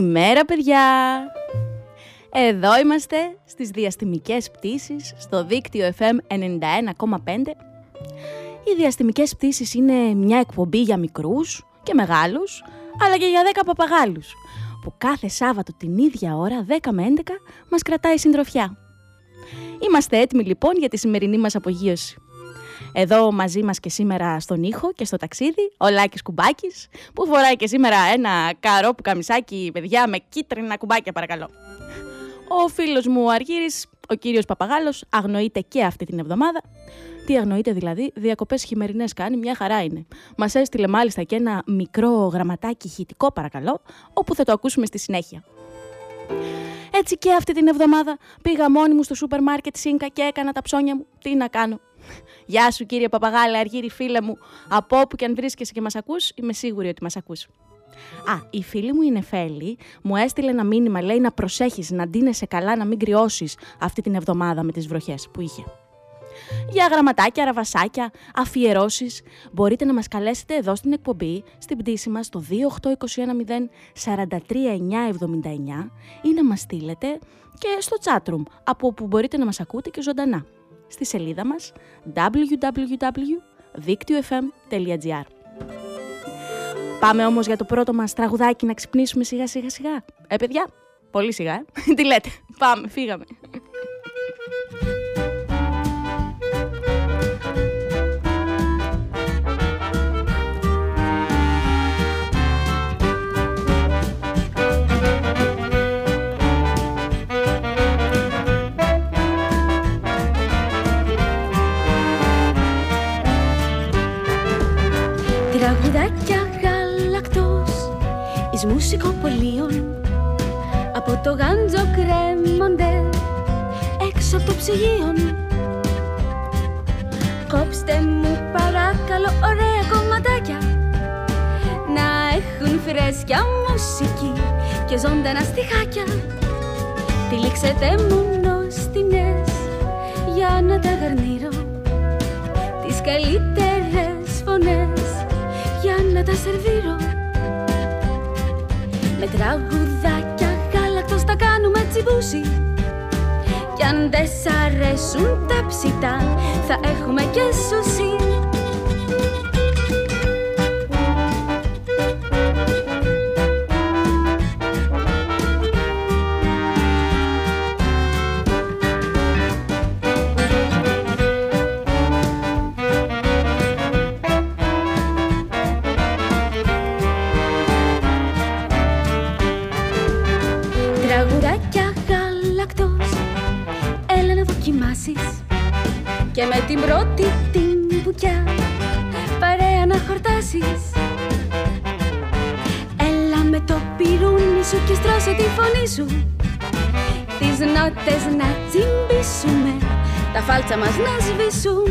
Καλημέρα παιδιά! Εδώ είμαστε στις διαστημικές πτήσεις στο δίκτυο FM 91,5. Οι διαστημικές πτήσεις είναι μια εκπομπή για μικρούς και μεγάλους, αλλά και για 10 παπαγάλους, που κάθε Σάββατο την ίδια ώρα, 10 με 11, μας κρατάει συντροφιά. Είμαστε έτοιμοι λοιπόν για τη σημερινή μας απογείωση. Εδώ μαζί μας και σήμερα στον ήχο και στο ταξίδι, ο Λάκης Κουμπάκης, που φοράει και σήμερα ένα καρό που καμισάκι, παιδιά, με κίτρινα κουμπάκια παρακαλώ. Ο φίλος μου ο Αργύρης, ο κύριος Παπαγάλος, αγνοείται και αυτή την εβδομάδα. Τι αγνοείται δηλαδή, διακοπές χειμερινές κάνει, μια χαρά είναι. Μας έστειλε μάλιστα και ένα μικρό γραμματάκι χητικό παρακαλώ, όπου θα το ακούσουμε στη συνέχεια. Έτσι και αυτή την εβδομάδα πήγα μόνη μου στο σούπερ μάρκετ Σίνκα και έκανα τα ψώνια μου. Τι να κάνω. Γεια σου κύριε Παπαγάλα, Αργύρη φίλε μου. Από όπου και αν βρίσκεσαι και μας ακούς, είμαι σίγουρη ότι μας ακούς. Α, η φίλη μου η Νεφέλη μου έστειλε ένα μήνυμα, λέει να προσέχεις, να ντύνεσαι καλά, να μην κρυώσεις αυτή την εβδομάδα με τις βροχές που είχε. Για γραμματάκια, ραβασάκια, αφιερώσεις, μπορείτε να μας καλέσετε εδώ στην εκπομπή, στην πτήση μας, το 28210 ή να μας στείλετε και στο chatroom, από όπου μπορείτε να μας ακούτε και ζωντανά, στη σελίδα μας www.δίκτυοfm.gr Πάμε όμως για το πρώτο μας τραγουδάκι να ξυπνήσουμε σιγά σιγά σιγά. Ε, παιδιά, πολύ σιγά, ε. Τι λέτε, πάμε, φύγαμε. Ζωντανά στιχάκια Τυλίξετε μου νοστινές για να τα γαρνίρω. Τις καλύτερες φωνές για να τα σερβίρω. Με τραγουδάκια γάλακτος τα κάνουμε τσιμπούσι. Κι αν δεν σ' αρέσουν τα ψητά θα έχουμε και σουσί σου Και στρώσε τη φωνή σου. Τις νότες να τσιμπήσουμε Τα φάλτσα μας να σβήσουν.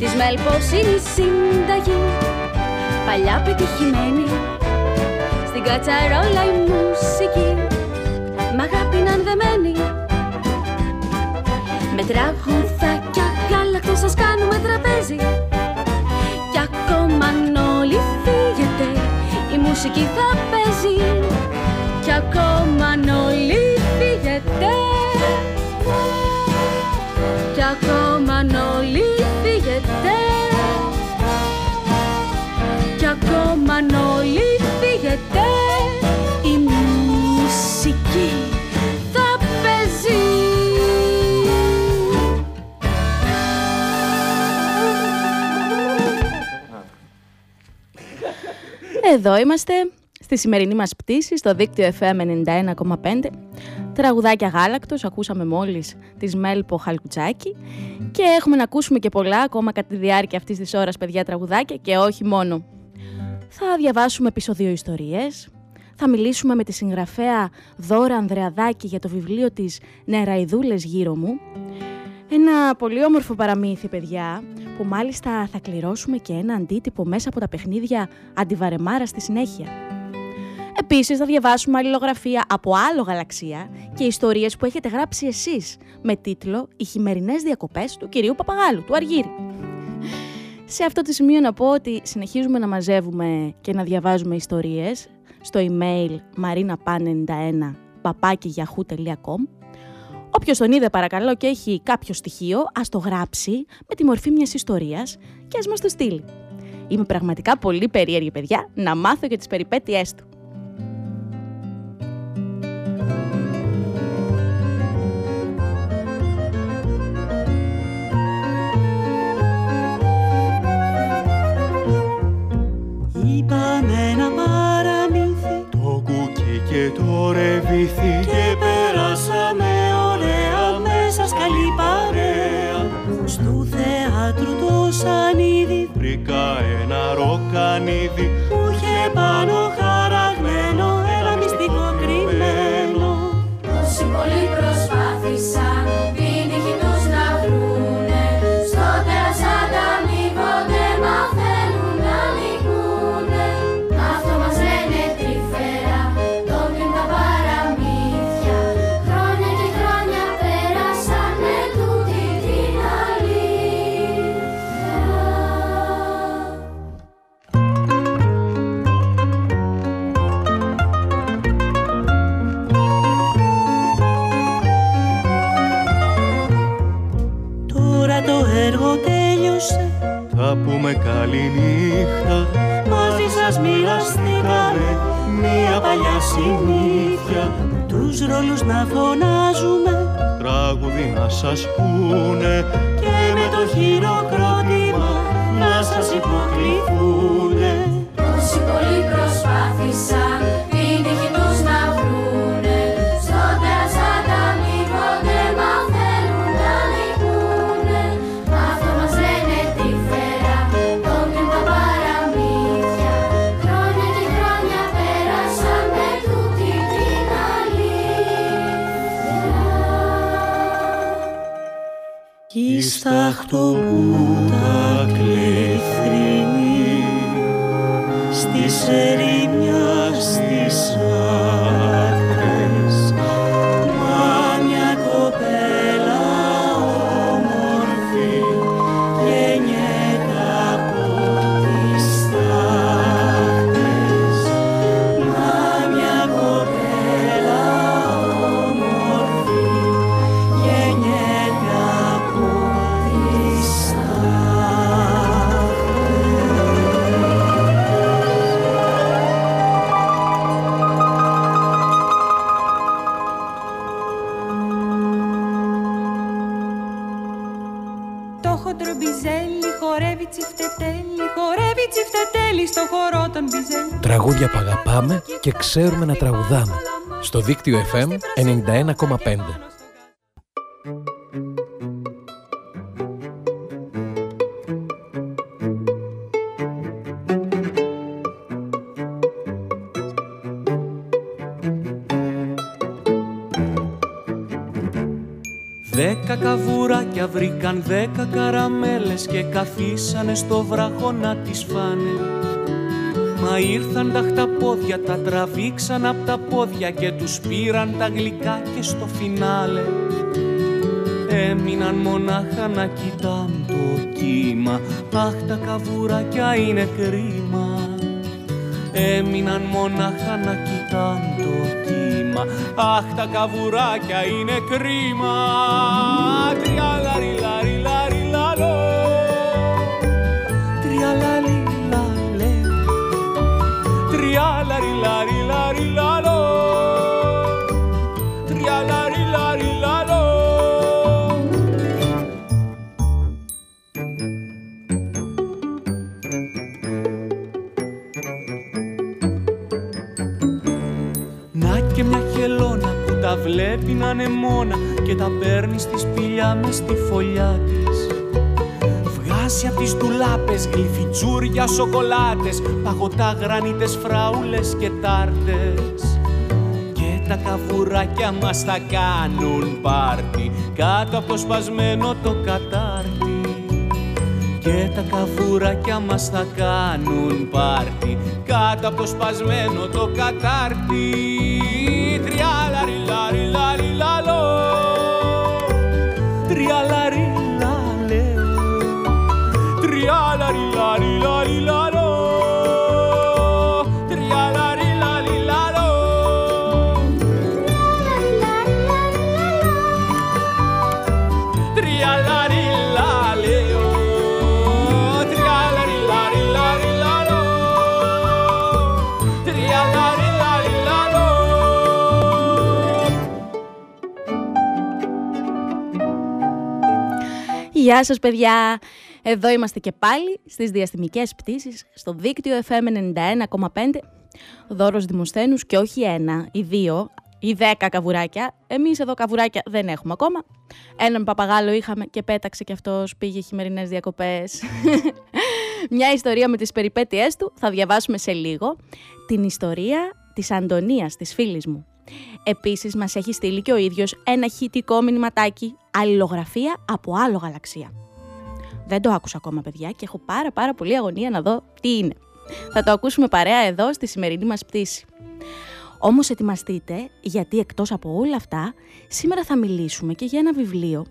Της μέλπος είναι η συνταγή Παλιά πετυχημένη Στην κατσαρόλα η μουσική Μ' αγάπη να δεμένη Με τραγουδάκια γάλα γάλακτος σας κάνουμε τραπέζι. Κι ακόμα αν όλοι φύγετε η μουσική θα παίζει. Κι ακόμα αν όλοι φύγετε Κι ακόμα αν όλοι φύγετε Κι ακόμα αν όλοι φύγετε η μουσική θα παίζει. Εδώ είμαστε στη σημερινή μας πτήση στο δίκτυο FM 91,5. Τραγουδάκια γάλακτος, ακούσαμε μόλις της Μέλπο Χαλκουτσάκη και έχουμε να ακούσουμε και πολλά ακόμα κατά τη διάρκεια αυτής της ώρας παιδιά τραγουδάκια και όχι μόνο. Θα διαβάσουμε επεισόδιο ιστορίες, θα μιλήσουμε με τη συγγραφέα Δώρα Ανδρεαδάκη για το βιβλίο της «Νεραϊδούλες γύρω μου». Ένα πολύ όμορφο παραμύθι, παιδιά, που μάλιστα θα κληρώσουμε και ένα αντίτυπο μέσα από τα παιχνίδια αντιβαρεμάρα στη συνέχεια. Επίσης θα διαβάσουμε αλληλογραφία από άλλο γαλαξία και ιστορίες που έχετε γράψει εσείς με τίτλο «Οι χειμερινές διακοπές του κυρίου Παπαγάλου, του Αργύρη». Σε αυτό το σημείο να πω ότι συνεχίζουμε να μαζεύουμε και να διαβάζουμε ιστορίες στο email marinapan91 papakiyahoo.com Όποιος τον είδε παρακαλώ και έχει κάποιο στοιχείο, ας το γράψει με τη μορφή μιας ιστορίας και ας μας το στείλει. Είμαι πραγματικά πολύ περίεργη παιδιά να μάθω και τις περιπέτειές του. Είπαμε ένα παραμύθι. Το κουκί και το ρεβίθι. Και περάσαμε ωραία μέσα σκαλή παρέα Στου θεάτρου το σανίδι. Βρήκα ένα ροκανίδι. Που είχε πάνω χαραγμένο πούμε καλή νύχτα Μαζί σας μοιραστήκαμε Μία παλιά συνήθεια. Τους ρόλους να φωνάζουμε. Τραγούδι να σας πούνε. Και με το χειροκρότημα να σας υποκληθούνε Κι Τραγούδια που αγαπάμε και ξέρουμε να τραγουδάμε. Στο δίκτυο FM 91,5. Δέκα καβουράκια βρήκαν δέκα καραμέλες και καθίσανε στο βράχο να τις φάνε. Μα ήρθαν τα χταπόδια, τα τραβήξαν απ' τα πόδια και τους πήραν τα γλυκά και στο φινάλε. Έμειναν μονάχα να κοιτάν το κύμα. Αχ τα καβουράκια είναι κρίμα. Έμειναν μονάχα να κοιτάν το κύμα. Αχ τα καβουράκια είναι κρίμα. Τριαλαριλαριλαριλαλό βλέπει να είναι μόνα και τα παίρνει στη σπηλιά μες στη φωλιά της. Βγάζει απ' τις ντουλάπες γλυφιτσούρια σοκολάτες, παγωτά γρανίτες φράουλες και τάρτες. Και τα καβουράκια μας θα κάνουν πάρτι κάτω από το σπασμένο το κατάρτι. Και τα καβουράκια μας θα κάνουν πάρτι κάτω από το σπασμένο το κατάρτι. somebody Γεια σας παιδιά! Εδώ είμαστε και πάλι στις διαστημικές πτήσεις στο δίκτυο FM 91,5 δώρος Δημοσθένους και όχι ένα ή δύο ή δέκα καβουράκια. Εμείς εδώ καβουράκια δεν έχουμε ακόμα. Έναν παπαγάλο είχαμε και πέταξε και αυτός πήγε χειμερινές διακοπές. Μια ιστορία με τις περιπέτειές του θα διαβάσουμε σε λίγο. Την ιστορία της Αντωνίας, της φίλης μου. Επίσης μας έχει στείλει και ο ίδιος ένα χητικό μηνυματάκι αλληλογραφία από άλλο γαλαξία. Δεν το άκουσα ακόμα παιδιά και έχω πάρα πάρα πολύ αγωνία να δω τι είναι. Θα το ακούσουμε παρέα εδώ στη σημερινή μας πτήση. Όμως ετοιμαστείτε γιατί εκτός από όλα αυτά σήμερα θα μιλήσουμε και για ένα βιβλίο.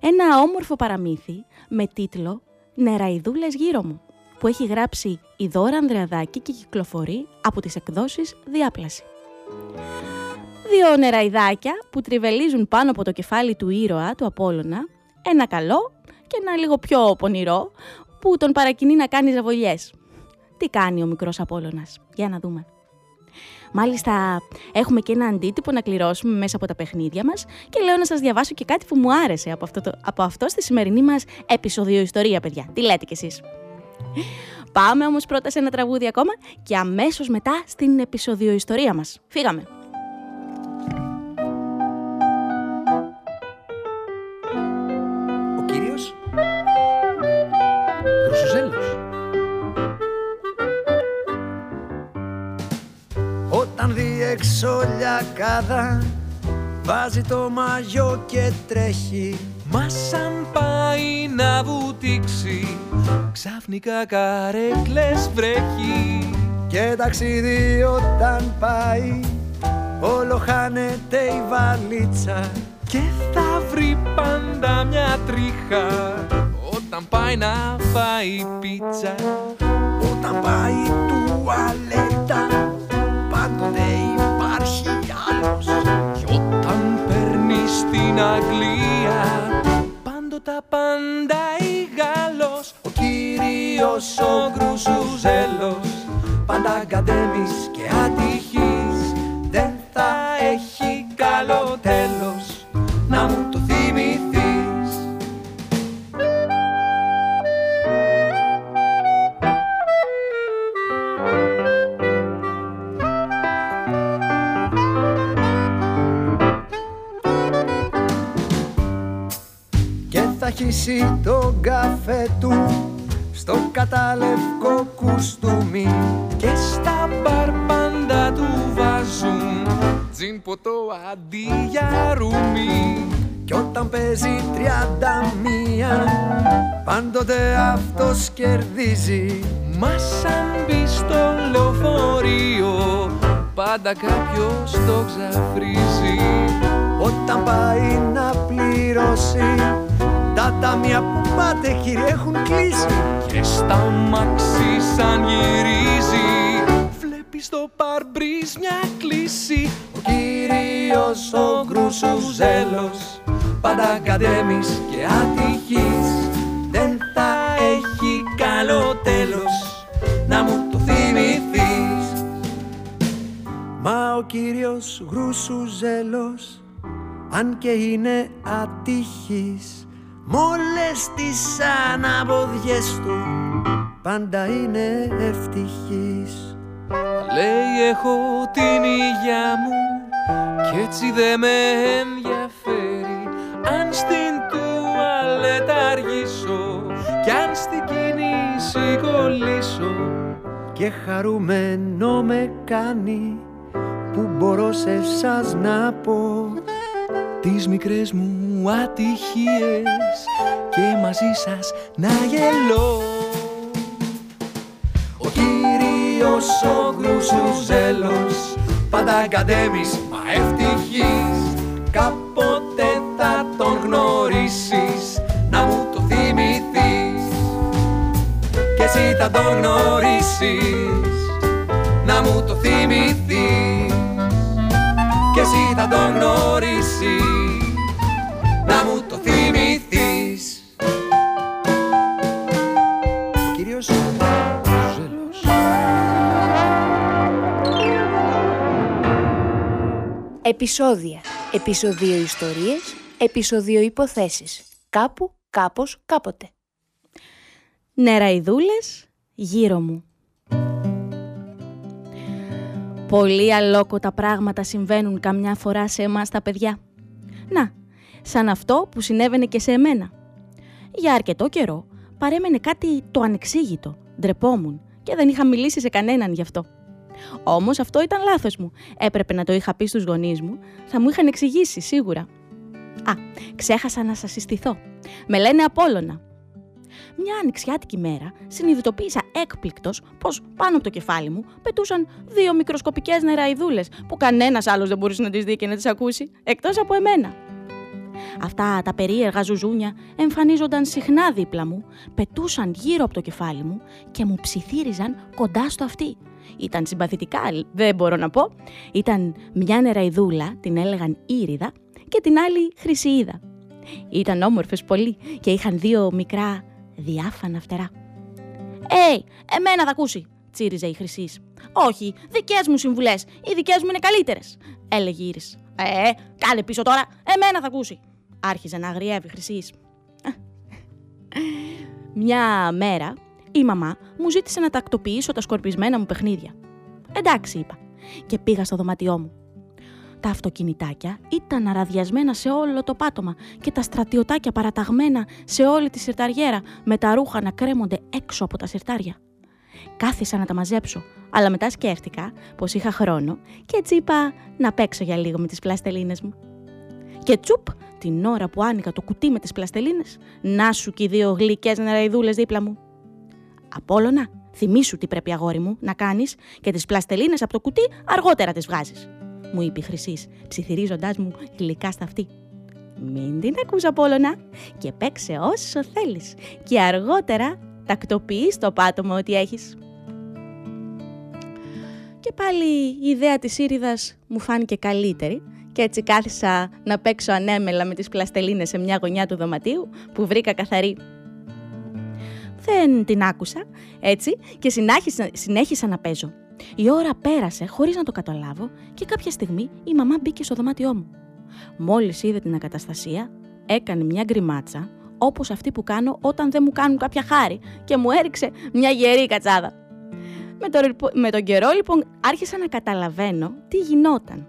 Ένα όμορφο παραμύθι με τίτλο «Νεραϊδούλες γύρω μου» που έχει γράψει η Δώρα Ανδρεαδάκη και κυκλοφορεί από τις εκδόσεις Διάπλαση. Δύο νεραϊδάκια που τριβελίζουν πάνω από το κεφάλι του ήρωα, του Απόλλωνα, ένα καλό και ένα λίγο πιο πονηρό που τον παρακινεί να κάνει ζαβολιές. Τι κάνει ο μικρός Απόλλωνας, για να δούμε. Μάλιστα, έχουμε και ένα αντίτυπο να κληρώσουμε μέσα από τα παιχνίδια μας και λέω να σας διαβάσω και κάτι που μου άρεσε από αυτό, το, από αυτό στη σημερινή μας επεισόδιο ιστορία, παιδιά. Τι λέτε κι εσείς; Πάμε όμως πρώτα σε ένα τραγούδι ακόμα και αμέσως μετά στην επεισόδιο ιστορία μας. Φύγαμε. Όταν δει έξω λιακάδα Βάζει το μαγιό και τρέχει. Μα σαν πάει να βουτήξει Ξαφνικά καρέκλες βρέχει. Και ταξίδι όταν πάει Όλο χάνεται η βαλίτσα. Και θα βρει πάντα μια τρίχα Όταν πάει να φάει πίτσα. Όταν πάει τουαλέτα στην Αγγλία. Πάντοτε απαντάει Γάλλος Ο κύριος ο Γκρουσουζέλος Πάντα αγκαντέμις και ατυχής θα χύσει τον καφέ του Στο καταλευκό κουστούμι Και στα μπαρ πάντα του βάζουν Τζιν ποτό αντί για ρούμι. Κι όταν παίζει τριάντα μία Πάντοτε αυτός κερδίζει. Μα σαν μπει στο λεωφορείο Πάντα κάποιος το ξαφρίζει. Όταν πάει να πληρώσει τα ταμεία που πάτε κύριε έχουν κλείσει. Και στα μάξι σαν γυρίζει Βλέπεις το παρμπρίζ μια κλίση. Ο κύριος ο γκρούσου ζέλος Πάντα κατέμεις και ατυχής. Δεν θα έχει καλό τέλος Να μου το θυμηθείς. Μα ο κύριος γρούσου ζέλος Αν και είναι ατυχής Μ' όλες τις αναποδιές του Πάντα είναι ευτυχής. Λέει έχω την υγειά μου Κι έτσι δε με ενδιαφέρει. Αν στην τουαλέτα αργήσω Κι αν στην κίνηση κολλήσω Και χαρούμενο με κάνει Που μπορώ σε εσάς να πω Τις μικρές μου ατυχίες Και μαζί σας να γελώ. Ο κύριος ο γρούσου ζέλος Πάντα κατέμεις μα ευτυχής Κάποτε θα τον γνωρίσεις Να μου το θυμηθείς. Κι εσύ θα τον γνωρίσεις Να μου το θυμηθείς. Κι εσύ θα τον γνωρίσεις Να μου το θυμηθείς Ο κύριος Ζέλος Επισόδια. Επισοδίο ιστορίες. Επισοδίο υποθέσεις. Κάπου, κάπως, κάποτε. Νεραϊδούλες γύρω μου. Πολύ αλόκοτα πράγματα συμβαίνουν καμιά φορά σε εμάς τα παιδιά. Να, σαν αυτό που συνέβαινε και σε εμένα. Για αρκετό καιρό παρέμενε κάτι το ανεξήγητο. Ντρεπόμουν και δεν είχα μιλήσει σε κανέναν γι' αυτό. Όμως αυτό ήταν λάθος μου. Έπρεπε να το είχα πει στους γονείς μου, θα μου είχαν εξηγήσει σίγουρα. Α, ξέχασα να σας συστηθώ. Με λένε Απόλλωνα. Μια ανοιξιάτικη μέρα συνειδητοποίησα έκπληκτος πως πάνω από το κεφάλι μου πετούσαν δύο μικροσκοπικές νεραϊδούλε που κανένας άλλος δεν μπορούσε να τις δει και να τις ακούσει, εκτός από εμένα. Αυτά τα περίεργα ζουζούνια εμφανίζονταν συχνά δίπλα μου, πετούσαν γύρω από το κεφάλι μου και μου ψιθύριζαν κοντά στο αυτί. Ήταν συμπαθητικά, δεν μπορώ να πω. Ήταν μια νεραϊδούλα, την έλεγαν Ήριδα, και την άλλη Χρυσιίδα. Ήταν όμορφες πολύ και είχαν δύο μικρά διάφανα φτερά. «Ε, εμένα θα ακούσει», τσίριζε η Χρυσής. «Όχι, δικές μου συμβουλές, οι δικές μου είναι καλύτερες», έλεγε η Ήρης. «Ε, κάνε πίσω τώρα, εμένα θα ακούσει», άρχιζε να αγριεύει η Χρυσής. Μια μέρα η μαμά μου ζήτησε να τακτοποιήσω τα σκορπισμένα μου παιχνίδια. Εντάξει, είπα, και πήγα στο δωμάτιό μου. Τα αυτοκινητάκια ήταν αραδιασμένα σε όλο το πάτωμα και τα στρατιωτάκια παραταγμένα σε όλη τη σιρταριέρα με τα ρούχα να κρέμονται έξω από τα σιρτάρια. Κάθισα να τα μαζέψω, αλλά μετά σκέφτηκα πως είχα χρόνο και έτσι είπα να παίξω για λίγο με τις πλαστελίνες μου. Και τσουπ, την ώρα που άνοιγα το κουτί με τις πλαστελίνες, να σου και οι δύο γλυκές νεραϊδούλες δίπλα μου. Απόλλωνα, θυμήσου τι πρέπει αγόρι μου να κάνεις και τις πλαστελίνες από το κουτί αργότερα τις βγάζεις. Μου είπε η Χρυσής, ψιθυρίζοντάς μου γλυκά στα αυτή. Μην την ακούς Απόλλωνα και παίξε όσο θέλεις και αργότερα τακτοποιείς το πάτωμα ότι έχεις. Και πάλι η ιδέα της Ήριδας μου φάνηκε καλύτερη και έτσι κάθισα να παίξω ανέμελα με τις πλαστελίνες σε μια γωνιά του δωματίου που βρήκα καθαρή. Δεν την άκουσα, έτσι, και συνέχισα, συνέχισα να παίζω. Η ώρα πέρασε χωρίς να το καταλάβω και κάποια στιγμή η μαμά μπήκε στο δωμάτιό μου. Μόλις είδε την ακαταστασία, έκανε μια γκριμάτσα, όπως αυτή που κάνω όταν δεν μου κάνουν κάποια χάρη και μου έριξε μια γερή κατσάδα. Με, το, με τον καιρό λοιπόν άρχισα να καταλαβαίνω τι γινόταν.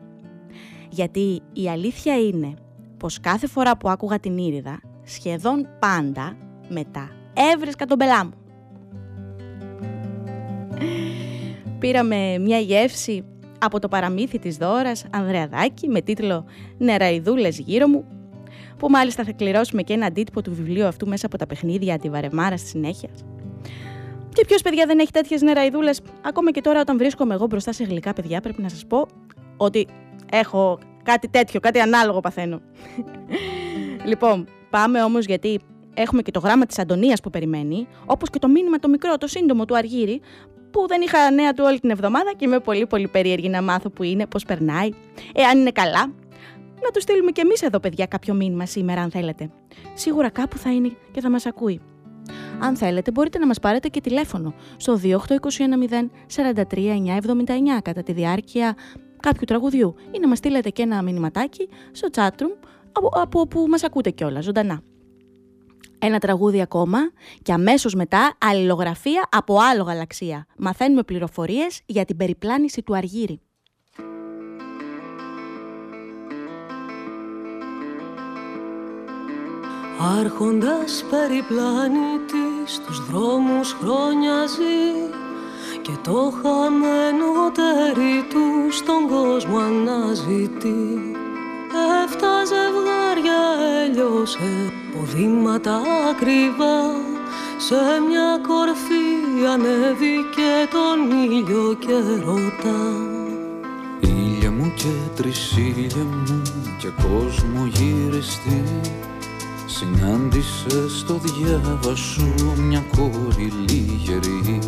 Γιατί η αλήθεια είναι πως κάθε φορά που άκουγα την Ήριδα, σχεδόν πάντα μετά έβρισκα τον πελά μου. Πήραμε μια γεύση από το παραμύθι της Δώρας Ανδρεαδάκη με τίτλο «Νεραϊδούλες γύρω μου» που μάλιστα θα κληρώσουμε και ένα αντίτυπο του βιβλίου αυτού μέσα από τα παιχνίδια τη Βαρεμάρα στη συνέχεια. Και ποιος παιδιά δεν έχει τέτοιες νεραϊδούλες, ακόμα και τώρα όταν βρίσκομαι εγώ μπροστά σε γλυκά παιδιά πρέπει να σας πω ότι έχω Κάτι τέτοιο, κάτι ανάλογο παθαίνω. λοιπόν, πάμε όμως γιατί έχουμε και το γράμμα της Αντωνίας που περιμένει, όπως και το μήνυμα το μικρό, το σύντομο του Αργύρι, που δεν είχα νέα του όλη την εβδομάδα και είμαι πολύ πολύ περίεργη να μάθω που είναι, πώς περνάει, εάν είναι καλά. Να τους στείλουμε κι εμείς εδώ παιδιά κάποιο μήνυμα σήμερα αν θέλετε. Σίγουρα κάπου θα είναι και θα μας ακούει. Αν θέλετε μπορείτε να μας πάρετε και τηλέφωνο στο 28210 43979 κατά τη διάρκεια κάποιου τραγουδιού ή να μας στείλετε και ένα μηνυματάκι στο chatroom από, από όπου μας ακούτε κιόλας ζωντανά. Ένα τραγούδι ακόμα και αμέσως μετά αλληλογραφία από άλλο γαλαξία. Μαθαίνουμε πληροφορίες για την περιπλάνηση του Αργύρι. Άρχοντας περιπλάνητης τους δρόμους χρόνια ζει και το χαμένο τέρι του στον κόσμο αναζητεί. Εφτά ζευγάρια έλειωσε ποδήματα ακριβά. Σε μια κορφή ανέβηκε τον ήλιο και ρωτά. Ήλια μου και τρισίλια μου και κόσμο γυριστή Συνάντησες στο διάβα σου μια κόρη λίγερη.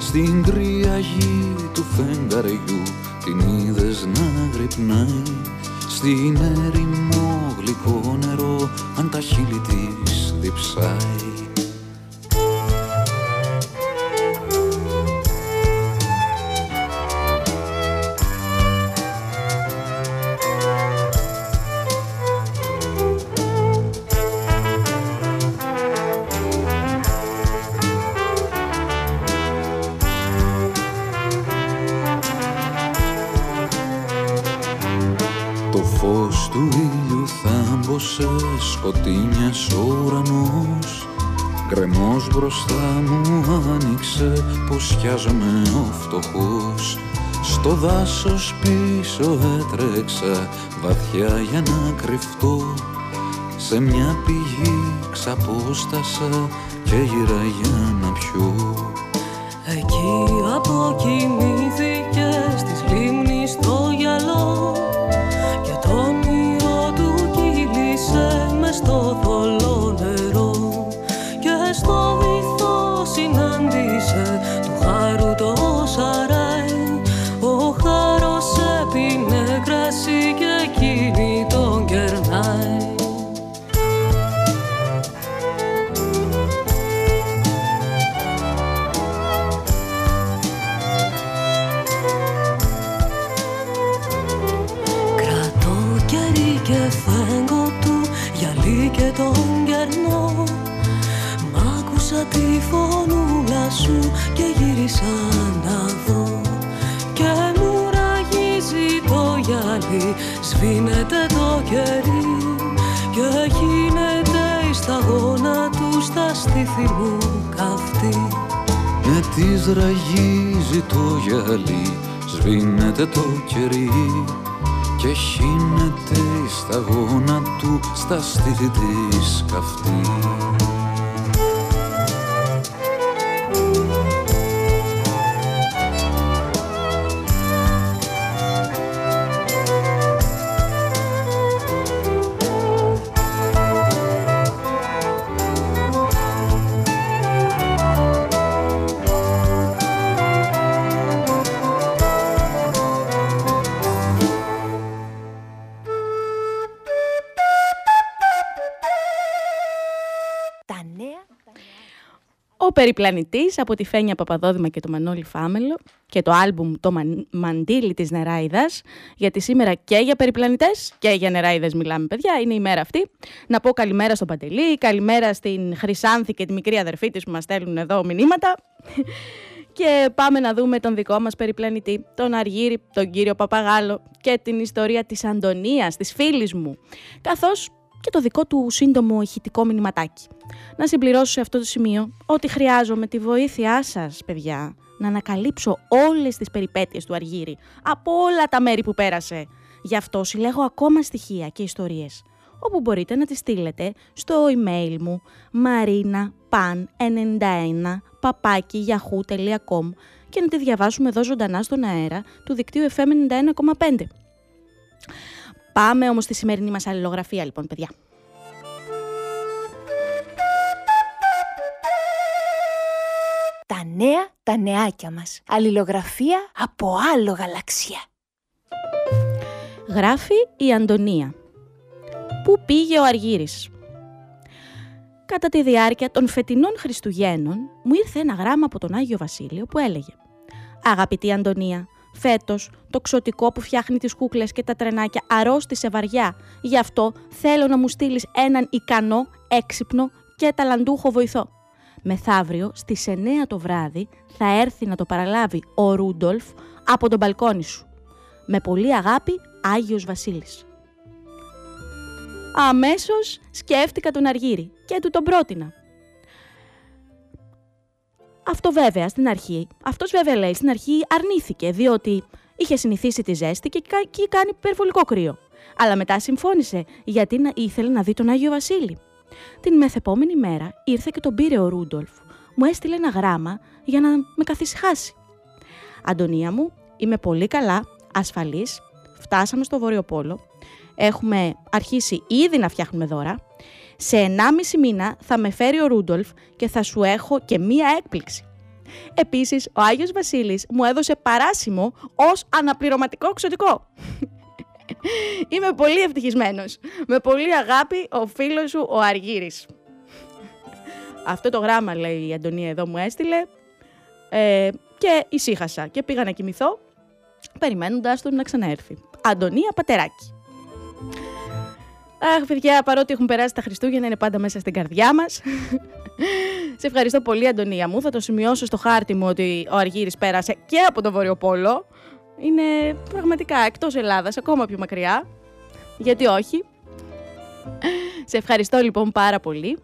Στην κρύα γη του φεγγαριού την είδες να γρυπνάει. Στην έρημο γλυκό νερό αν τα χείλη της διψάει θάμπωσε σκοτεινιάς ο ουρανός Γκρεμός μπροστά μου άνοιξε πως σκιάζομαι ο φτωχός. Στο δάσος πίσω έτρεξα βαθιά για να κρυφτώ. Σε μια πηγή ξαπόστασα και γύρα για να πιω. Εκεί αποκοιμήθηκε στις λίμνης σβήνεται το κερί Και γίνεται η σταγόνα του στα στήθη μου καυτή Με της ραγίζει το γυαλί, σβήνεται το κερί και χύνεται η σταγόνα του στα στήθη της καυτής. Ο Περιπλανητής από τη Φένια Παπαδόδημα και το Μανώλη Φάμελο και το άλμπουμ το Μαν- Μαντίλι της Νεράιδας γιατί σήμερα και για περιπλανητές και για νεράιδες μιλάμε παιδιά, είναι η μέρα αυτή. Να πω καλημέρα στον Παντελή, καλημέρα στην Χρυσάνθη και τη μικρή αδερφή της που μας στέλνουν εδώ μηνύματα. Και πάμε να δούμε τον δικό μας περιπλανητή, τον Αργύρι, τον κύριο Παπαγάλο και την ιστορία της Αντωνίας, της φίλης μου, καθώς και το δικό του σύντομο ηχητικό μηνυματάκι. Να συμπληρώσω σε αυτό το σημείο ότι χρειάζομαι τη βοήθειά σας, παιδιά, να ανακαλύψω όλες τις περιπέτειες του Αργύρι, από όλα τα μέρη που πέρασε. Γι' αυτό συλλέγω ακόμα στοιχεία και ιστορίες, όπου μπορείτε να τις στείλετε στο email μου marinapan91 παπάκι yahoo.com και να τη διαβάσουμε εδώ ζωντανά στον αέρα του δικτύου FM 91,5. Πάμε όμως στη σημερινή μας αλληλογραφία λοιπόν παιδιά. Τα νέα, τα νεάκια μας. Αλληλογραφία από άλλο γαλαξία. Γράφει η Αντωνία. Πού πήγε ο Αργύρης; Κατά τη διάρκεια των φετινών Χριστουγέννων μου ήρθε ένα γράμμα από τον Άγιο Βασίλειο που έλεγε «Αγαπητή Αντωνία, φέτος το ξωτικό που φτιάχνει τις κούκλες και τα τρενάκια αρρώστησε βαριά. Γι' αυτό θέλω να μου στείλεις έναν ικανό, έξυπνο και ταλαντούχο βοηθό. Μεθαύριο στις 9 το βράδυ θα έρθει να το παραλάβει ο Ρούντολφ από τον μπαλκόνι σου. Με πολύ αγάπη, Άγιος Βασίλης. Αμέσως σκέφτηκα τον Αργύρι και του τον πρότεινα. Αυτό βέβαια στην αρχή, αυτός βέβαια λέει στην αρχή αρνήθηκε διότι είχε συνηθίσει τη ζέστη και εκεί κάνει υπερβολικό κρύο. Αλλά μετά συμφώνησε γιατί ήθελε να δει τον Άγιο Βασίλη. Την μεθεπόμενη μέρα ήρθε και τον πήρε ο Ρούντολφ. Μου έστειλε ένα γράμμα για να με καθησυχάσει. Αντωνία μου, είμαι πολύ καλά, ασφαλής, φτάσαμε στο Βόρειο Πόλο, έχουμε αρχίσει ήδη να φτιάχνουμε δώρα. Σε 1,5 μήνα θα με φέρει ο Ρούντολφ και θα σου έχω και μία έκπληξη. Επίσης, ο Άγιος Βασίλης μου έδωσε παράσημο ως αναπληρωματικό ξωτικό. Είμαι πολύ ευτυχισμένος. Με πολύ αγάπη ο φίλος σου ο Αργύρης. Αυτό το γράμμα λέει η Αντωνία εδώ μου έστειλε ε, και ησύχασα και πήγα να κοιμηθώ περιμένοντας τον να ξαναέρθει. Αντωνία Πατεράκη. Αχ, παιδιά, παρότι έχουν περάσει τα Χριστούγεννα, είναι πάντα μέσα στην καρδιά μας. Σε ευχαριστώ πολύ, Αντωνία μου. Θα το σημειώσω στο χάρτη μου ότι ο Αργύρης πέρασε και από το Βόρειο Πόλο. Είναι πραγματικά εκτός Ελλάδας, ακόμα πιο μακριά. Γιατί όχι. Σε ευχαριστώ λοιπόν πάρα πολύ.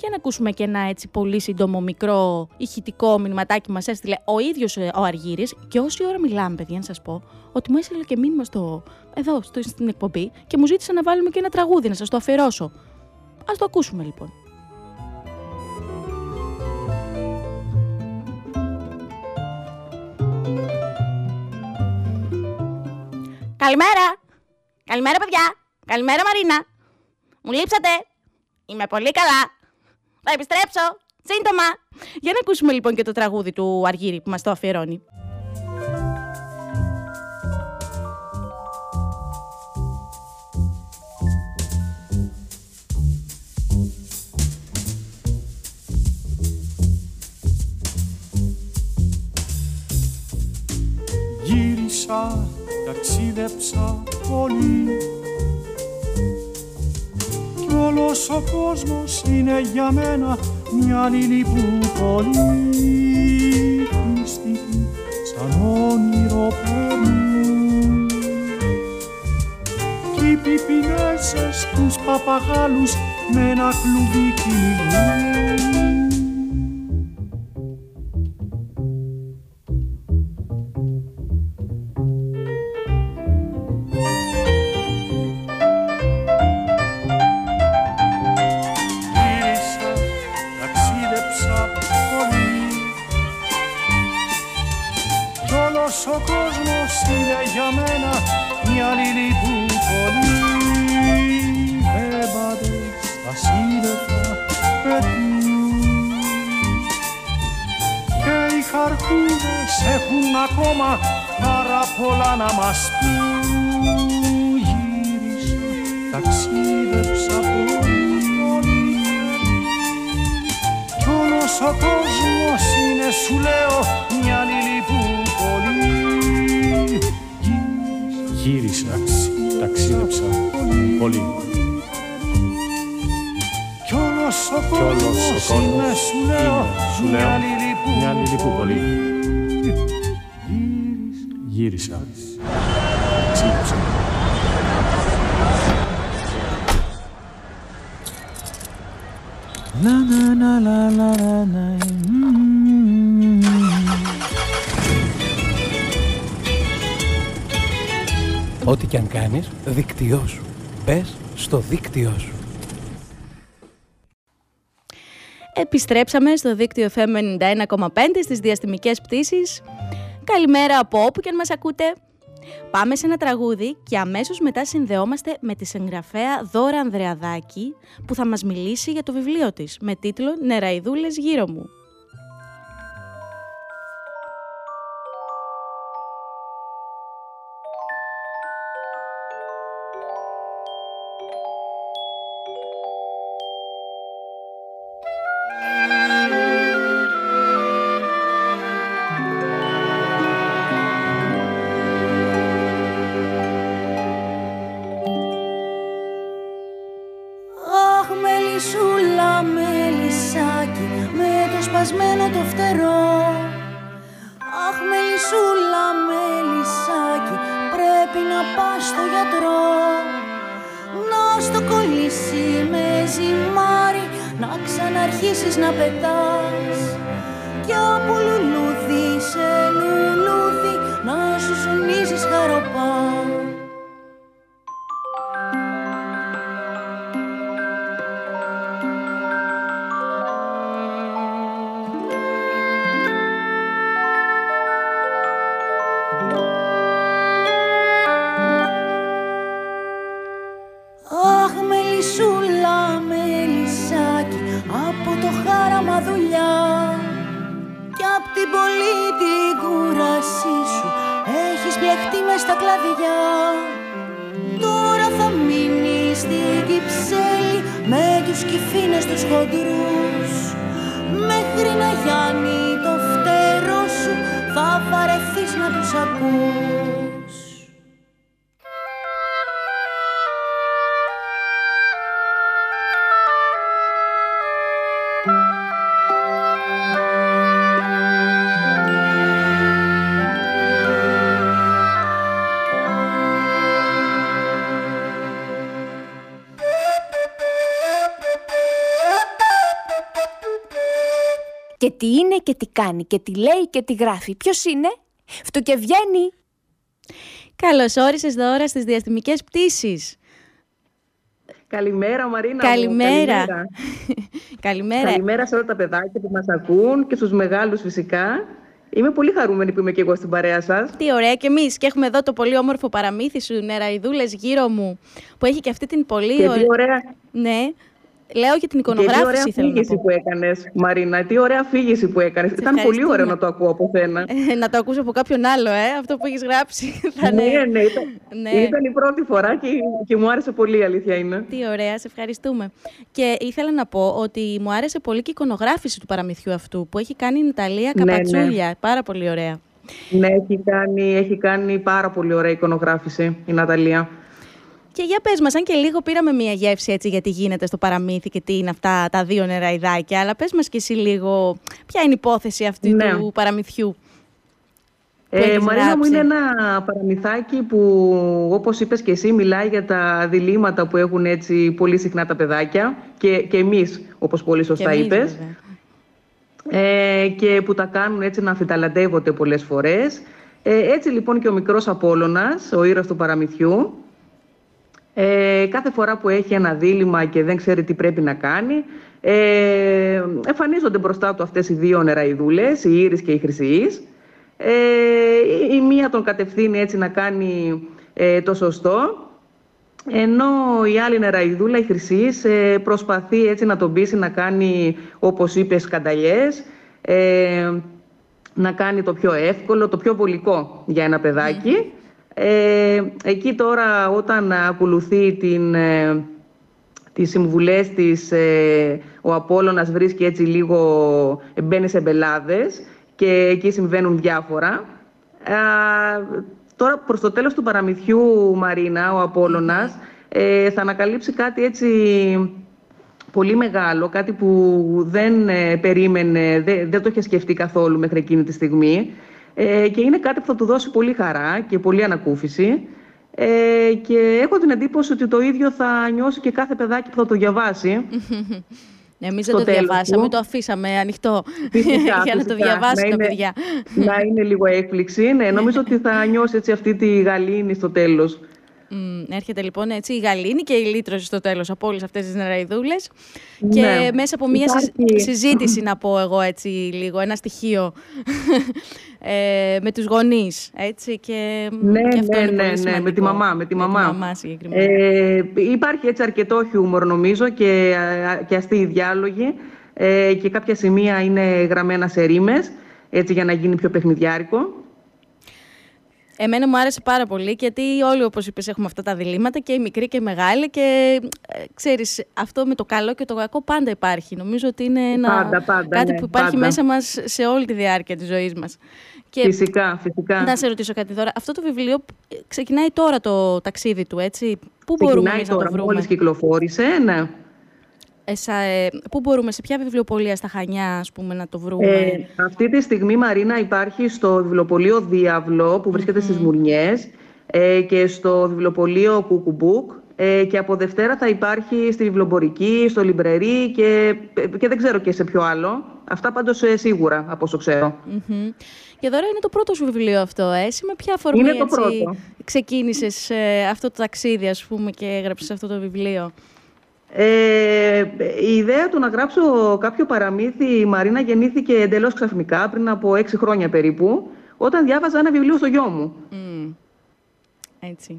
Για να ακούσουμε και ένα έτσι πολύ σύντομο μικρό ηχητικό μηνυματάκι μας έστειλε ο ίδιος ε, ο Αργύρης και όση ώρα μιλάμε παιδιά να σας πω ότι μου έστειλε και μήνυμα στο, εδώ στο, στην εκπομπή και μου ζήτησε να βάλουμε και ένα τραγούδι να σας το αφιερώσω. Ας το ακούσουμε λοιπόν. Καλημέρα! Καλημέρα παιδιά! Καλημέρα Μαρίνα! Μου λείψατε! Είμαι πολύ καλά! Θα επιστρέψω. Σύντομα. Για να ακούσουμε λοιπόν και το τραγούδι του Αργύρη που μας το αφιερώνει. Γύρισα, ταξίδεψα πολύ όλος ο κόσμος είναι για μένα μια λιλιπούπολη μυστική σαν όνειρο περνούν κι οι πιπινέσες τους παπαγάλους με ένα κλουβί κυνηγούν πως για μένα μια λίλη που πολύ με πάτε στα σύννεφα πετούν. Και οι χαρκούδες έχουν ακόμα πάρα πολλά να μας πούν. Γύρισα, ταξίδεψα πολύ. Κι όλος ο κόσμος είναι σου λέω μια γύρισα, ταξίδεψα πολύ. Κι όλος ο κόσμος είναι, σου λέω, μια λιλιπού πολύ. Γύρισα, ταξίδεψα. να, να, να, να. Ό,τι και αν κάνεις, δίκτυό σου. Μπες στο δίκτυό σου. Επιστρέψαμε στο δίκτυο FM 91,5 στις διαστημικές πτήσεις. Καλημέρα από όπου και αν μας ακούτε. Πάμε σε ένα τραγούδι και αμέσως μετά συνδεόμαστε με τη συγγραφέα Δώρα Ανδρεαδάκη που θα μας μιλήσει για το βιβλίο της με τίτλο «Νεραϊδούλες γύρω μου». Και τι είναι και τι κάνει και τι λέει και τι γράφει. Ποιος είναι; Φτου και βγαίνει. Καλώς όρισες δώρα στις διαστημικές πτήσεις. Καλημέρα Μαρίνα Καλημέρα. μου. Καλημέρα. Καλημέρα. Καλημέρα σε όλα τα παιδάκια που μας ακούν και στους μεγάλους φυσικά. Είμαι πολύ χαρούμενη που είμαι και εγώ στην παρέα σας. Τι ωραία και εμείς και έχουμε εδώ το πολύ όμορφο παραμύθι σου νεραϊδούλες γύρω μου που έχει και αυτή την πολύ Και τι ωραία, Ναι, λέω για την και τι ωραία εικονογράφηση θέλω να αφήγηση πω. που έκανες Μαρίνα. Τι ωραία αφήγηση που έκανες. Ήταν πολύ ευχαριστούμε. ωραίο να το ακούω από σένα. Ε, να το ακούσω από κάποιον άλλο, ε, αυτό που έχεις γράψει. Θα ναι, είναι- ναι, ήταν, Ναι. ήταν η πρώτη φορά και, και μου άρεσε πολύ η αλήθεια είναι. Τι ωραία, σε ευχαριστούμε. Και ήθελα να πω ότι μου άρεσε πολύ και η εικονογράφηση του παραμυθιού αυτού που έχει κάνει η Ναταλία Ναι, ναι. Καπατσούλια. Πάρα πολύ ωραία. Ναι, έχει κάνει, έχει κάνει πάρα πολύ ωραία εικονογράφηση η Ναταλία. Και για πες μας, αν και λίγο πήραμε μία γεύση έτσι γιατί γίνεται στο παραμύθι και τι είναι αυτά τα δύο νεραϊδάκια, αλλά πες μας και εσύ λίγο ποια είναι η υπόθεση αυτή Ναι. του παραμυθιού. που Ε, έχεις Μαρίνα μου γράψει; είναι ένα παραμυθάκι που όπως είπες και εσύ μιλάει για τα διλήμματα που έχουν έτσι πολύ συχνά τα παιδάκια και, και εμείς όπως πολύ σωστά Και εμείς, είπες βέβαια. ε, και που τα κάνουν έτσι να αμφιταλαντεύονται πολλές φορές. Ε, έτσι λοιπόν και ο μικρός Απόλλωνας, ο ήρωας του παραμυθιού, ε, κάθε φορά που έχει ένα δίλημα και δεν ξέρει τι πρέπει να κάνει, ε, εμφανίζονται μπροστά του αυτές οι δύο νεραϊδούλες, η Ήρης και η Χρυσιής. Ε, η- η μία τον κατευθύνει έτσι να κάνει ε, το σωστό, ενώ η άλλη νεραϊδούλα, η Χρυσής, ε, προσπαθεί έτσι να τον πείσει να κάνει, όπως είπες, σκανταλιές, ε, να κάνει το πιο εύκολο, το πιο βολικό για ένα παιδάκι. Ε, εκεί τώρα όταν ακολουθεί την, ε, τις συμβουλές της, ε, ο Απόλλωνας βρίσκει έτσι λίγο, ε, μπαίνει σε μπελάδες και εκεί συμβαίνουν διάφορα. Α, τώρα προς το τέλος του παραμυθιού Μαρίνα, ο Απόλλωνας, ε, θα ανακαλύψει κάτι έτσι πολύ μεγάλο, κάτι που δεν ε, περίμενε, δεν, δεν το είχε σκεφτεί καθόλου μέχρι εκείνη τη στιγμή ε, και είναι κάτι που θα του δώσει πολύ χαρά και πολύ ανακούφιση ε, και έχω την εντύπωση ότι το ίδιο θα νιώσει και κάθε παιδάκι που θα το διαβάσει. Εμείς στο δεν το τέλος διαβάσαμε, του. το αφήσαμε ανοιχτό Φυσικά, για να το φυσικά. διαβάσουν Να τα είναι- παιδιά. να είναι λίγο έκπληξη. Ναι, νομίζω ότι θα νιώσει έτσι αυτή τη γαλήνη στο τέλος. Έρχεται λοιπόν έτσι η γαλήνη και η λύτρωση στο τέλος από όλες αυτές τις νεραϊδούλες Ναι. και μέσα από μια συζ- Υπάρχει- συζήτηση να πω εγώ έτσι λίγο, ένα στοιχείο ε, με τους γονείς έτσι και, Ναι, και αυτό ναι, είναι ναι, πολύ ναι, σημαντικό. με τη μαμά, με τη μαμά. μαμά συγκεκριμένα. Ε, υπάρχει έτσι αρκετό χιούμορ νομίζω και, α, και αστείοι διάλογοι ε, και κάποια σημεία είναι γραμμένα σε ρήμες έτσι για να γίνει πιο παιχνιδιάρικο. Εμένα μου άρεσε πάρα πολύ γιατί όλοι όπως είπες έχουμε αυτά τα διλήμματα και οι μικροί και οι μεγάλοι και ε, ξέρεις αυτό με το καλό και το κακό πάντα υπάρχει. Νομίζω ότι είναι ένα, Πάντα, πάντα, κάτι ναι, που υπάρχει πάντα. μέσα μας σε όλη τη διάρκεια της ζωής μας. Και Φυσικά, φυσικά. να σε ρωτήσω κάτι τώρα. Αυτό το βιβλίο ε, ξεκινάει τώρα το ταξίδι του, έτσι; Πού μπορούμε Ξεκινάει εμείς να το τώρα, βρούμε; μόλις κυκλοφόρησε, ναι. Εσα, ε, πού μπορούμε, σε ποια βιβλιοπολία στα Χανιά, ας πούμε, να το βρούμε; Ε, αυτή τη στιγμή, Μαρίνα, υπάρχει στο βιβλιοπωλείο Διάβλο, που βρίσκεται στις Μουρνιές, ε, και στο βιβλιοπωλείο Κουκουμπούκ. Ε, και από Δευτέρα θα υπάρχει στη βιβλιομπορική, στο Λιμπρερί και, και δεν ξέρω και σε ποιο άλλο. Αυτά πάντως ε, σίγουρα, από όσο ξέρω. Μμμ. Και τώρα είναι το πρώτο σου βιβλίο αυτό, ε; Εσύ με ποια αφορμή Είναι το έτσι, πρώτο. ξεκίνησες ε, αυτό το ταξίδι, ας πούμε, και έγραψες αυτό το βιβλίο; Ε, η ιδέα του να γράψω κάποιο παραμύθι, Μαρίνα, γεννήθηκε εντελώς ξαφνικά, πριν από έξι χρόνια περίπου, όταν διάβαζα ένα βιβλίο στο γιο μου. Μμ. Έτσι.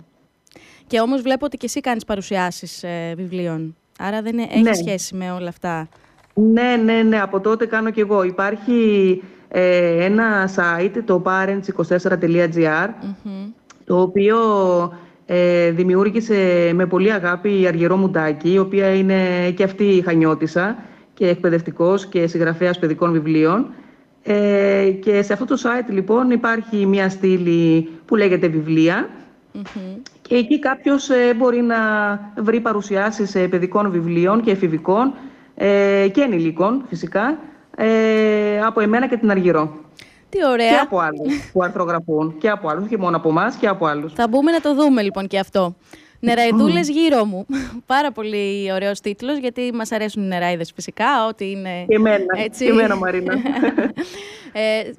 Και όμως βλέπω ότι και εσύ κάνεις παρουσιάσεις ε, βιβλίων. Άρα δεν ε- έχει Ναι. σχέση με όλα αυτά. Ναι, ναι, ναι, από τότε κάνω κι εγώ. Υπάρχει ε, ένα site, το parents24.gr, το οποίο ε, δημιούργησε με πολύ αγάπη η Αργυρό Μουντάκη, η οποία είναι και αυτή χανιώτησα και εκπαιδευτικός και συγγραφέας παιδικών βιβλίων. Ε, και σε αυτό το site λοιπόν υπάρχει μια στήλη που λέγεται βιβλία και εκεί κάποιος ε, μπορεί να βρει παρουσιάσεις ε, παιδικών βιβλίων και εφηβικών ε, και ενηλίκων φυσικά ε, από εμένα και την Αργυρό. Τι ωραία. Και από άλλους που αρθρογραφούν. Και από άλλους, όχι μόνο από εμάς και από άλλους. Θα μπούμε να το δούμε λοιπόν και αυτό. Νεραϊδούλες γύρω μου. Πάρα πολύ ωραίος τίτλος, γιατί μας αρέσουν οι νεράιδες φυσικά, ό,τι είναι Και εμένα, έτσι. και εμένα Μαρίνα. ε,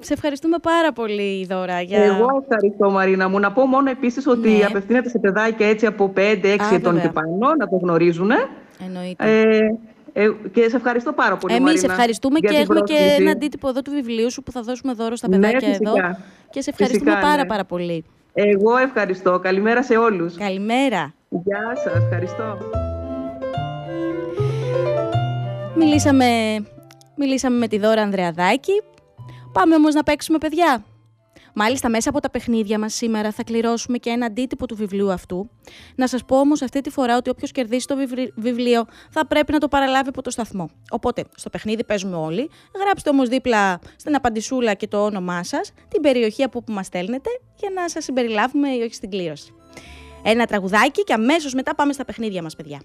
σε ευχαριστούμε πάρα πολύ, Δώρα. Για... Εγώ ευχαριστώ Μαρίνα μου. Να πω μόνο επίσης ότι Ναι. απευθύνεται σε παιδάκια έτσι από 5-6 ετών βέβαια. και πάνω, να το γνωρίζουν. Εννοείται. Ε, ε, και σε ευχαριστώ πάρα πολύ Εμείς Μαρίνα, ευχαριστούμε για και την έχουμε και πρόσκληση. ένα αντίτυπο εδώ του βιβλίου σου που θα δώσουμε δώρο στα Ναι, παιδάκια φυσικά. εδώ. Και σε ευχαριστούμε Φυσικά, πάρα ναι. πάρα πολύ. Εγώ ευχαριστώ. Καλημέρα σε όλους. Καλημέρα. Γεια σας. Ευχαριστώ. Μιλήσαμε, μιλήσαμε με τη Δώρα Ανδρεαδάκη. Πάμε όμως να παίξουμε παιδιά. Μάλιστα μέσα από τα παιχνίδια μας σήμερα θα κληρώσουμε και ένα αντίτυπο του βιβλίου αυτού. Να σας πω όμως αυτή τη φορά ότι όποιος κερδίσει το βιβλι- βιβλίο θα πρέπει να το παραλάβει από το σταθμό. Οπότε στο παιχνίδι παίζουμε όλοι. Γράψτε όμως δίπλα στην απαντησούλα και το όνομά σας, την περιοχή από που μας στέλνετε για να σας συμπεριλάβουμε ή όχι στην κλήρωση. Ένα τραγουδάκι και αμέσως μετά πάμε στα παιχνίδια μας παιδιά.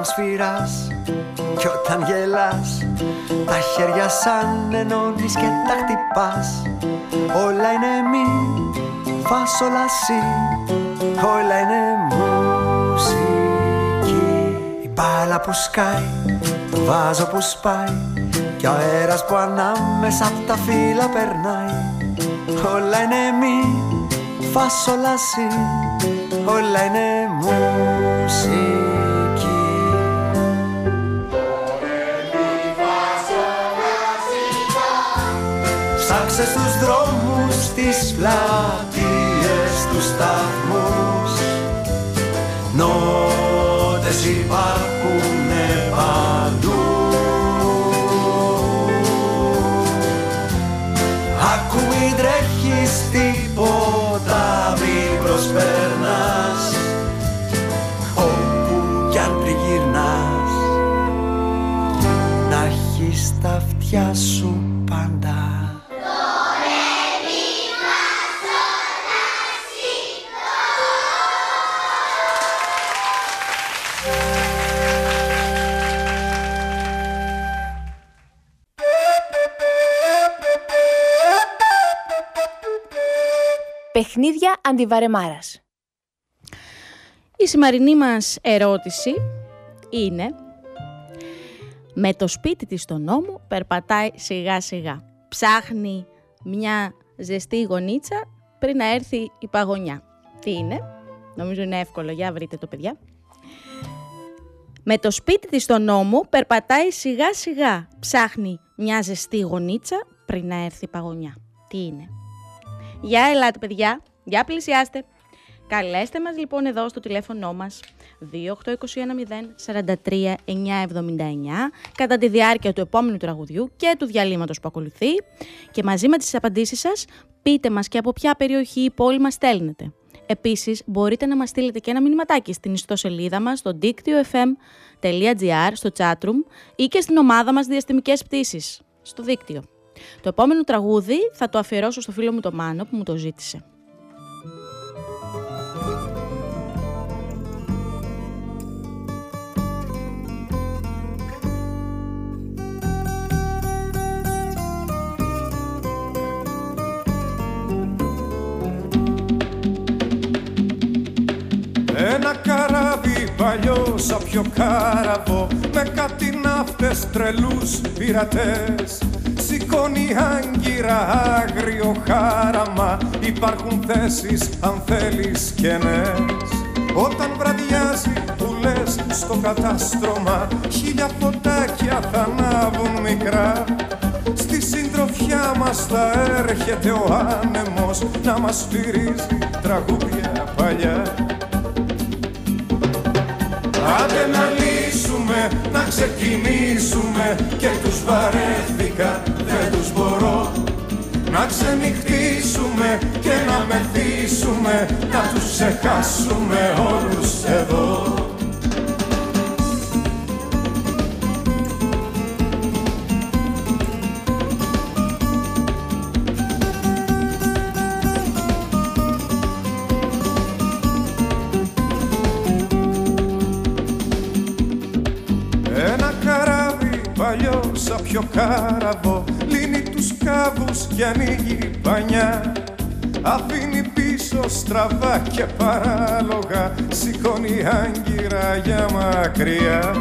Όταν σφυράς και όταν γελάς Τα χέρια σαν ενώνεις και τα χτυπάς. Όλα είναι μη, φας όλα σι Όλα είναι μουσική. Η μπάλα που σκάει, το βάζο που σπάει Και ο αέρας που ανάμεσα απ' τα φύλλα περνάει. Όλα είναι μη, φας όλα σι Όλα είναι μουσική Ψάξε στους δρόμους, τις πλατείες, τους σταθμούς. Νότες υπάρχουνε παντού. Άκου μην τρέχεις τίποτα μη προσπέρνας Όπου κι αν τριγυρνάς Να έχεις τα αυτιά σου Παιχνίδια αντιβαρεμάρας. Η σημερινή μας ερώτηση είναι Με το σπίτι της στον νόμο περπατάει σιγά σιγά. Ψάχνει μια ζεστή γονίτσα πριν να έρθει η παγωνιά. Τι είναι, νομίζω είναι εύκολο, για βρείτε το παιδιά. Με το σπίτι της στον νόμο περπατάει σιγά σιγά. Ψάχνει μια ζεστή γονίτσα πριν να έρθει η παγωνιά. Τι είναι; Για ελάτε παιδιά, για πλησιάστε. Καλέστε μας λοιπόν εδώ στο τηλέφωνο μας 28210 κατά τη διάρκεια του επόμενου τραγουδιού και του διαλύματος που ακολουθεί και μαζί με τις απαντήσεις σας πείτε μας και από ποια περιοχή η πόλη μας στέλνετε. Επίσης μπορείτε να μας στείλετε και ένα μηνυματάκι στην ιστοσελίδα μας στο δίκτυο fm.gr στο chatroom ή και στην ομάδα μας διαστημικές πτήσεις στο δίκτυο. Το επόμενο τραγούδι θα το αφιερώσω στο φίλο μου το Μάνο που μου το ζήτησε. Ένα καράβι παλιό σαν πιο κάραβο με κάτι ναύτες τρελούς πειρατές σηκώνει άγκυρα άγριο χάραμα. Υπάρχουν θέσεις αν θέλεις κενές. Όταν βραδιάζει που λες στο κατάστρωμα χίλια φωτάκια θα ανάβουν μικρά. Στη συντροφιά μας θα έρχεται ο άνεμος να μας σφυρίζει τραγούδια παλιά. Άντε να λύσουμε, να ξεκινήσουμε και τους βαρέθηκα, μεθύσουμε, να τους ξεχάσουμε όλους εδώ. Ένα καράβι παλιό σαν πιο κάραβο Λύνει τους κάβους και ανοίγει πανιά Αφήνει πίσω στραβά και παράλογα Σηκώνει άγκυρα για μακριά.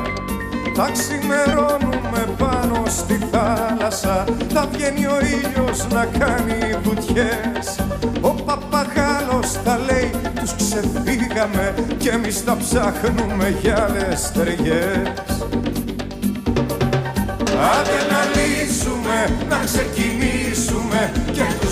Θα ξημερώνουμε πάνω στη θάλασσα Θα βγαίνει ο ήλιος να κάνει βουτιές. Ο παπαγάλος θα λέει τους ξεφύγαμε Κι εμείς θα ψάχνουμε για άλλες ταιριές. Άντε να λύσουμε, να ξεκινήσουμε Και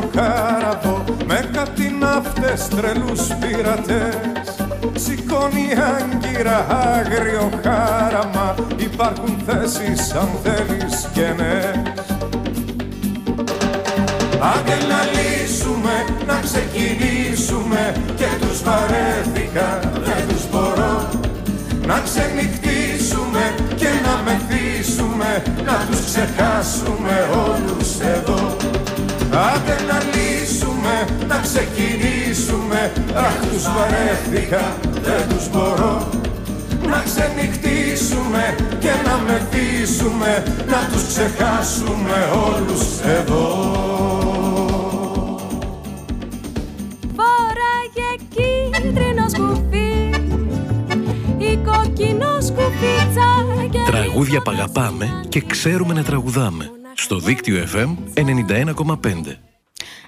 παλιό σαν πιο κάραβο Με κάτι ναύτες τρελούς πειρατές. Σηκώνει άγκυρα άγριο χάραμα Υπάρχουν θέσεις αν θέλεις κενές Άντε να λύσουμε, να ξεκινήσουμε Και τους βαρέθηκα, δεν τους μπορώ. Να ξενυχτήσουμε και να μεθύσουμε Να τους ξεχάσουμε όλους εδώ Άντε να λύσουμε, να ξεκινήσουμε Αχ τους βαρέθηκα, δεν τους μπορώ να ξενυχτήσουμε και να μεθύσουμε να τους ξεχάσουμε όλους εδώ. Φοράγε κίτρινο σκουφί ή κόκκινο σκουφίτσα και Τραγούδια που αγαπάμε και ξέρουμε να τραγουδάμε. Στο δίκτυο FM 91,5.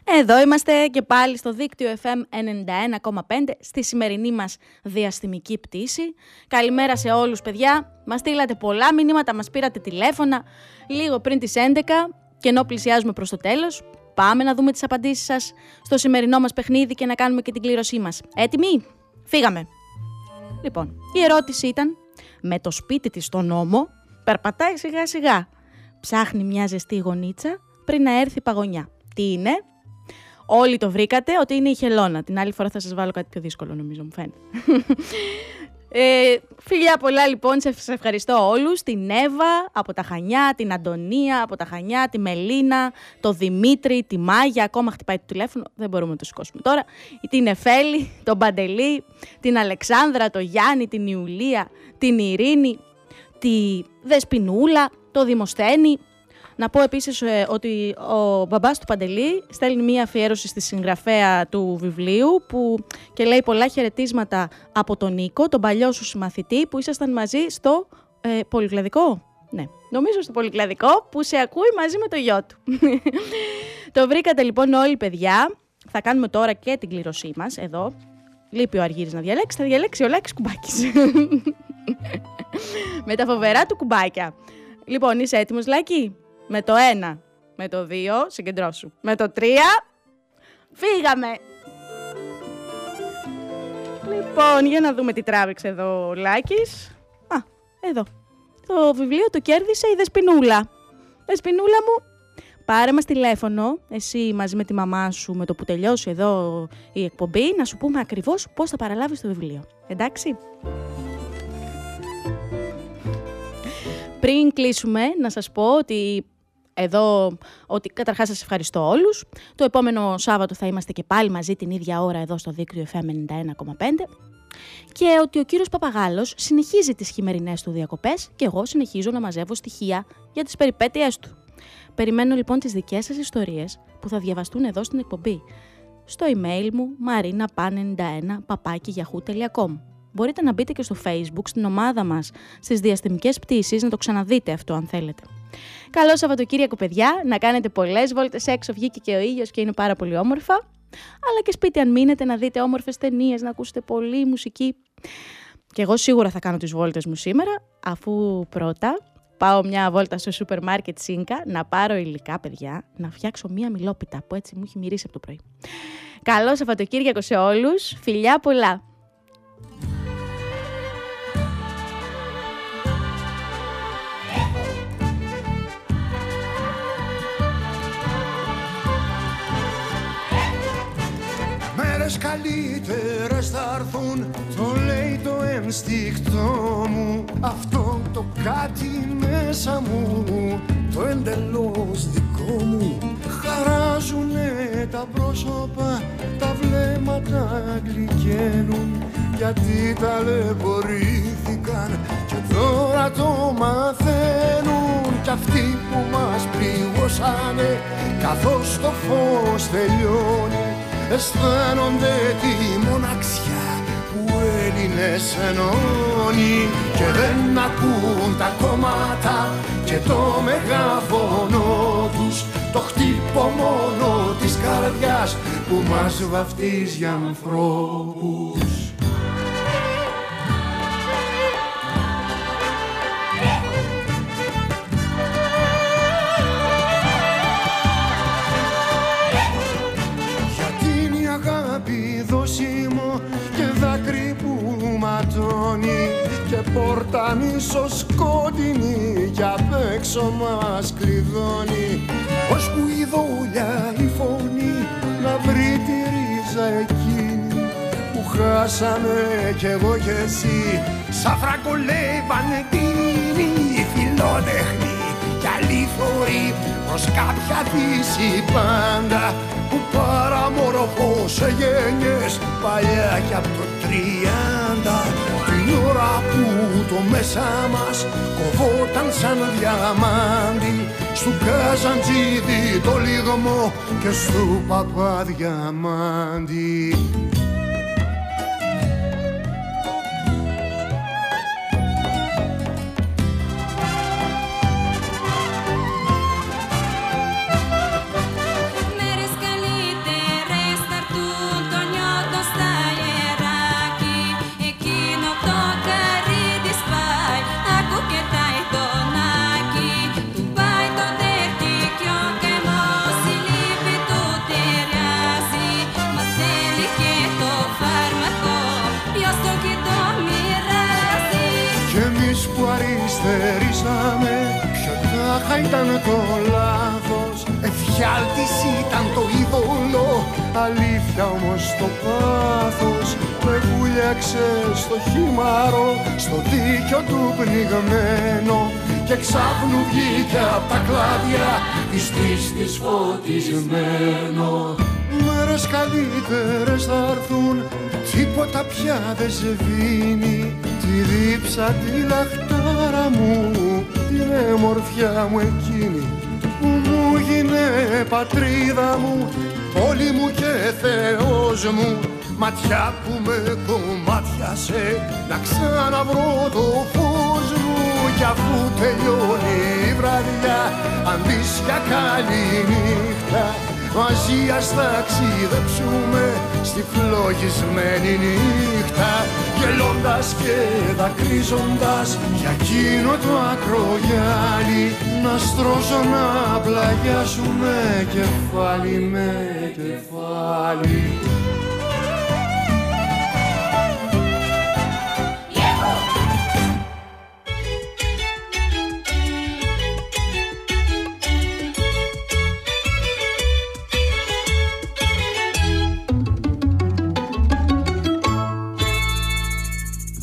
Εδώ είμαστε και πάλι στο δίκτυο FM 91,5 στη σημερινή μας διαστημική πτήση. Καλημέρα σε όλους παιδιά. Μας στείλατε πολλά μηνύματα, μας πήρατε τηλέφωνα λίγο πριν τις 11 και ενώ πλησιάζουμε προς το τέλος πάμε να δούμε τις απαντήσεις σας στο σημερινό μας παιχνίδι και να κάνουμε και την κλήρωσή μας. Έτοιμοι; Φύγαμε. Λοιπόν, η ερώτηση ήταν με το σπίτι της στον νόμο περπατάει σιγά σιγά. Ψάχνει μια ζεστή γονίτσα πριν να έρθει η παγωνιά. Τι είναι; Όλοι το βρήκατε ότι είναι η χελώνα. Την άλλη φορά θα σας βάλω κάτι πιο δύσκολο νομίζω μου φαίνεται. Ε, φιλιά πολλά λοιπόν, σε ευχαριστώ όλους. Την Εύα από τα Χανιά, την Αντωνία από τα Χανιά, τη Μελίνα, το Δημήτρη, τη Μάγια, ακόμα χτυπάει το τηλέφωνο, δεν μπορούμε να το σηκώσουμε τώρα. Την Εφέλη, τον Παντελή, την Αλεξάνδρα, το Γιάννη, την Ιουλία, την Ειρήνη, τη Δεσπινούλα, το Δημοσθένη, να πω επίσης ε, ότι ο μπαμπάς του Παντελή στέλνει μία αφιέρωση στη συγγραφέα του βιβλίου που και λέει πολλά χαιρετίσματα από τον Νίκο, τον παλιό σου συμμαθητή που ήσασταν μαζί στο ε, πολυκλαδικό. Ναι, νομίζω στο πολυκλαδικό που σε ακούει μαζί με το γιο του. το βρήκατε λοιπόν όλοι παιδιά. Θα κάνουμε τώρα και την κλήρωσή μας εδώ. Λείπει ο Αργύρης να διαλέξει, θα διαλέξει ο Λάκης Κουμπάκης. με τα φοβερά του κουμπάκια. Λοιπόν, είσαι έτοιμος Λάκη; Με το 1, με το 2, συγκεντρώσου. Με το 3, φύγαμε. Λοιπόν, για να δούμε τι τράβηξε εδώ ο Λάκης. Α, εδώ. Το βιβλίο το κέρδισε η Δεσποινούλα. Δεσποινούλα μου, πάρε μας τηλέφωνο, εσύ μαζί με τη μαμά σου, με το που τελειώσει εδώ η εκπομπή, να σου πούμε ακριβώς πώς θα παραλάβεις το βιβλίο. Εντάξει; Πριν κλείσουμε, να σας πω ότι εδώ ότι καταρχάς σας ευχαριστώ όλους. Το επόμενο Σάββατο θα είμαστε και πάλι μαζί την ίδια ώρα εδώ στο δίκτυο FM 91,5 και ότι ο κύριος Παπαγάλος συνεχίζει τις χειμερινές του διακοπές και εγώ συνεχίζω να μαζεύω στοιχεία για τις περιπέτειές του. Περιμένω λοιπόν τις δικές σας ιστορίες που θα διαβαστούν εδώ στην εκπομπή. Στο email μου marinapan91 Μπορείτε να μπείτε και στο facebook, στην ομάδα μας, στις διαστημικές πτήσεις, να το ξαναδείτε αυτό αν θέλετε. Καλό Σαββατοκύριακο, παιδιά. Να κάνετε πολλές βόλτες έξω. Βγήκε και ο ήλιος και είναι πάρα πολύ όμορφα. Αλλά και σπίτι, αν μείνετε, να δείτε όμορφες ταινίες, να ακούσετε πολύ μουσική. Και εγώ σίγουρα θα κάνω τις βόλτες μου σήμερα, αφού πρώτα πάω μια βόλτα στο σούπερ μάρκετ Σίνκα να πάρω υλικά, παιδιά, να φτιάξω μια μιλόπιτα που έτσι μου έχει μυρίσει από το πρωί. Καλό Σαββατοκύριακο σε όλους. Φιλιά πολλά. Μέρες καλύτερες θα έρθουν. Το λέει το ένστικτό μου. Αυτό το κάτι μέσα μου. Το εντελώς δικό μου. Χαράζουνε τα πρόσωπα Τα βλέμματα γλυκαίνουν. Γιατί ταλαιπωρήθηκαν Και τώρα το μαθαίνουν. Κι αυτοί που μας πληγώσανε Καθώς το φως τελειώνει αισθάνονται τη μοναξιά που Έλληνες ενώνει. Και δεν ακούν τα κόμματα και το μεγάφωνο τους. Το χτύπο μόνο της καρδιάς που μας βαφτίζει για ανθρώπους και πόρτα σκότεινη κι απ' έξω μας κλειδώνει. Που η δόλια η φωνή να βρει τη ρίζα εκείνη που χάσαμε κι εγώ κι εσύ. Σαν φραγκολεύανε την φιλότεχνη κι αλήθωρη προς κάποια δύση πάντα που παραμορφώσε γένιες παλιά κι απ' το τριάντα. Την ώρα που το μέσα μας κοβόταν σαν διαμάντι στου Καζαντζίδη το λιγμό και στου Παπαδιαμάντι ήταν το λάθος. Εφιάλτης ήταν το είδωλο. Πια όμως το πάθος. Με βούλιαξε στο χήμαρο Στο δίκιο του πνιγμένο. Και ξάφνου βγήκε απ' τα κλάδια. Της πίστης φωτισμένο. Μέρες καλύτερες θα έρθουν. Τίποτα πια δεν σβήνει Τη δίψα τη λαχτάρα μου Την εμορφιά μου εκείνη Που μου γίνε πατρίδα μου Πόλη μου και Θεός μου. Ματιά που με κομμάτιασε Να ξαναβρω το φως μου. Κι αφού τελειώνει η βραδιά Αν δεις για καλή νύχτα Μαζί ας ταξιδέψουμε στη φλογισμένη νύχτα Γελώντας και δακρύζοντας για εκείνο το ακρογιάλι. Να στρώσω να πλαγιάσουμε κεφάλι με κεφάλι